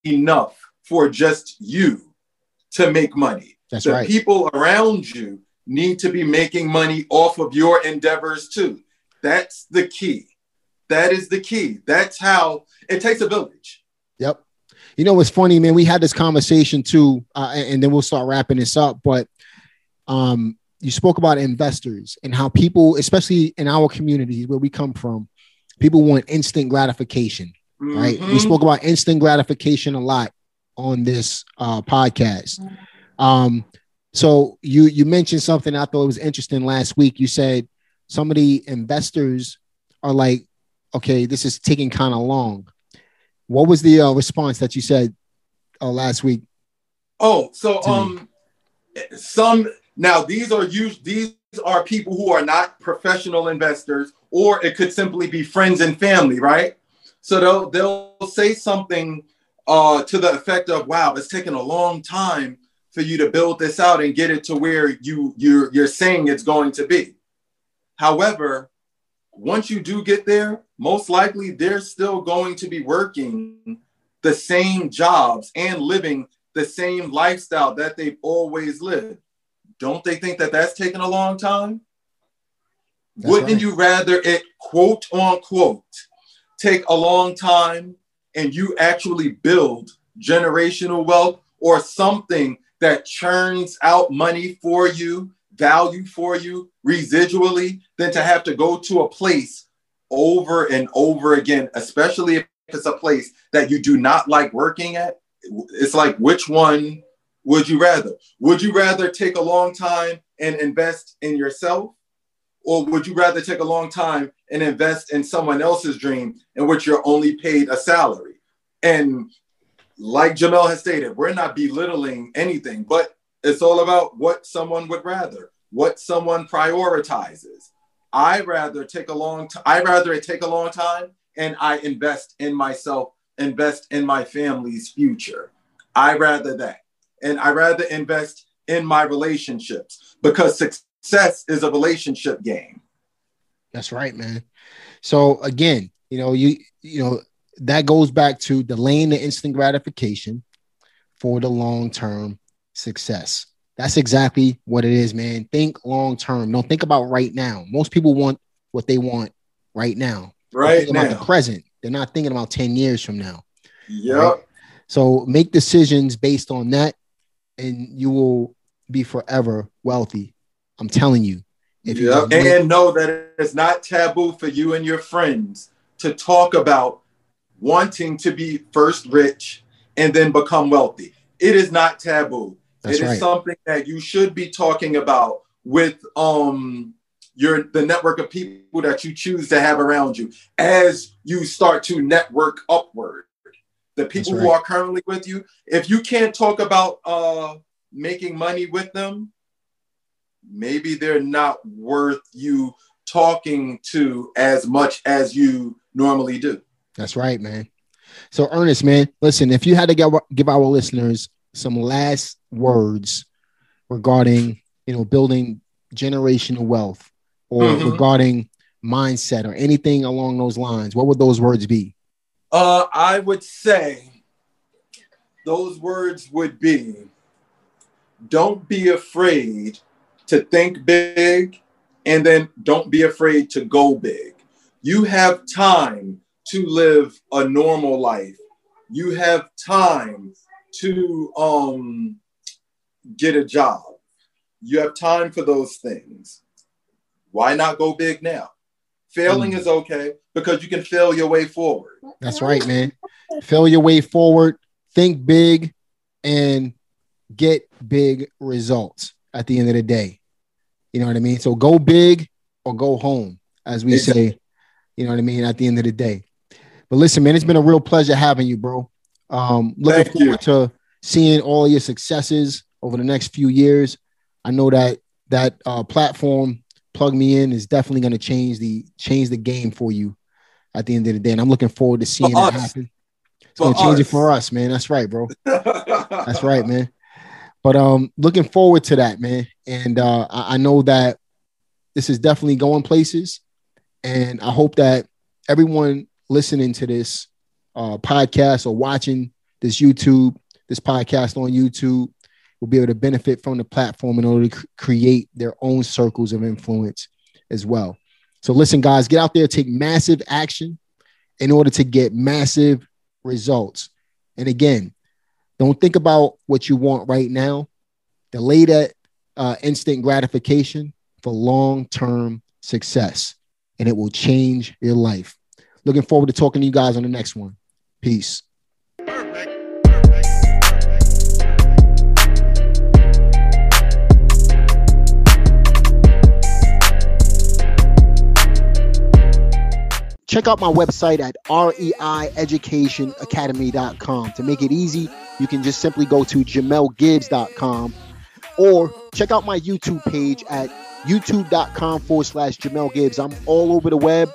enough for just you to make money. That's the right. people around you need to be making money off of your endeavors too. That's the key. That is the key. That's how it takes a village. Yep. You know what's funny, man? We had this conversation too, uh, and then we'll start wrapping this up. But um, you spoke about investors and how people, especially in our communities where we come from, people want instant gratification, right? We Mhm. spoke about instant gratification a lot on this uh, podcast. Um, so you you mentioned something I thought was interesting last week. You said some of the investors are like, okay, this is taking kind of long. What was the uh, response that you said uh, last week? Oh, so To me. um, some now these are used. These are people who are not professional investors, or it could simply be friends and family, right? So they'll they'll say something uh, to the effect of, "Wow, it's taken a long time for you to build this out and get it to where you you're you're saying it's going to be." However, once you do get there, most likely they're still going to be working the same jobs and living the same lifestyle that they've always lived. Don't they think that that's taken a long time? That's Wouldn't right. you rather it quote unquote take a long time and you actually build generational wealth or something that churns out money for you, value for you residually, than to have to go to a place over and over again, especially if it's a place that you do not like working at? It's like, which one would you rather? Would you rather take a long time and invest in yourself? Or would you rather take a long time and invest in someone else's dream in which you're only paid a salary? And like Jamel has stated, we're not belittling anything, but it's all about what someone would rather, what someone prioritizes. I rather take a long time. I rather it take a long time, and I invest in myself, invest in my family's future. I rather that, and I rather invest in my relationships because success is a relationship game. That's right, man. So again, you know, you you know that goes back to delaying the instant gratification for the long term success. That's exactly what it is, man. Think long term. Don't think about right now. Most people want what they want right now. Right now, the present. They're not thinking about 10 years from now. yep. So make decisions based on that, and you will be forever wealthy. I'm telling you. If you Yep. And know that it's not taboo for you and your friends to talk about wanting to be first rich and then become wealthy. It is not taboo. That's it is right. something that you should be talking about with um your the network of people that you choose to have around you as you start to network upward. The people who are currently with you, if you can't talk about uh making money with them, maybe they're not worth you talking to as much as you normally do. That's right, man. So, Ernest, man, listen, if you had to give, give our listeners some last words regarding, you know, building generational wealth or Mhm. regarding mindset or anything along those lines, what would those words be? Uh, I would say those words would be don't be afraid to think big and then don't be afraid to go big. You have time to live a normal life. You have time to um, get a job. You have time for those things. Why not go big now? Failing Mm. is okay because you can fail your way forward. That's right, man. Fail your way forward, think big, and get big results at the end of the day. You know what I mean? So go big or go home, as we say. You know what I mean? At the end of the day. But listen, man, it's been a real pleasure having you, bro. Um, looking Thank you. forward to seeing all your successes over the next few years. I know that that uh, platform, plug me in, is definitely going to change the change the game for you at the end of the day. And I'm looking forward to seeing For that us. happen. It's For gonna change it for us, man. That's right, bro. That's right, man. But um, looking forward to that, man. And uh, I, I know that this is definitely going places, and I hope that everyone listening to this uh, podcast or watching this YouTube, this podcast on YouTube, will be able to benefit from the platform in order to create their own circles of influence as well. So, listen, guys, get out there, take massive action in order to get massive results. And again, don't think about what you want right now. Delay that uh, instant gratification for long term success, and it will change your life. Looking forward to talking to you guys on the next one. Peace. Check out my website at reieducationacademy.com. To make it easy, you can just simply go to jamelgibbs.com or check out my YouTube page at youtube.com forward slash Jamel Gibbs. I'm all over the web,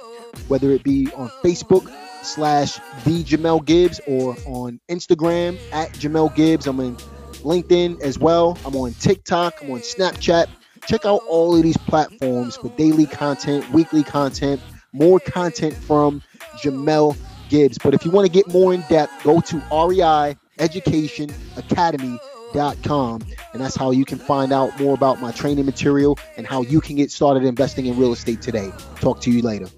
whether it be on Facebook slash the Jamel Gibbs or on Instagram at Jamel Gibbs. I'm in LinkedIn as well. I'm on TikTok. I'm on Snapchat. Check out all of these platforms for daily content, weekly content, more content from Jamel Gibbs. But if you want to get more in depth, go to REI Education Academy.com. And that's how you can find out more about my training material and how you can get started investing in real estate today. Talk to you later.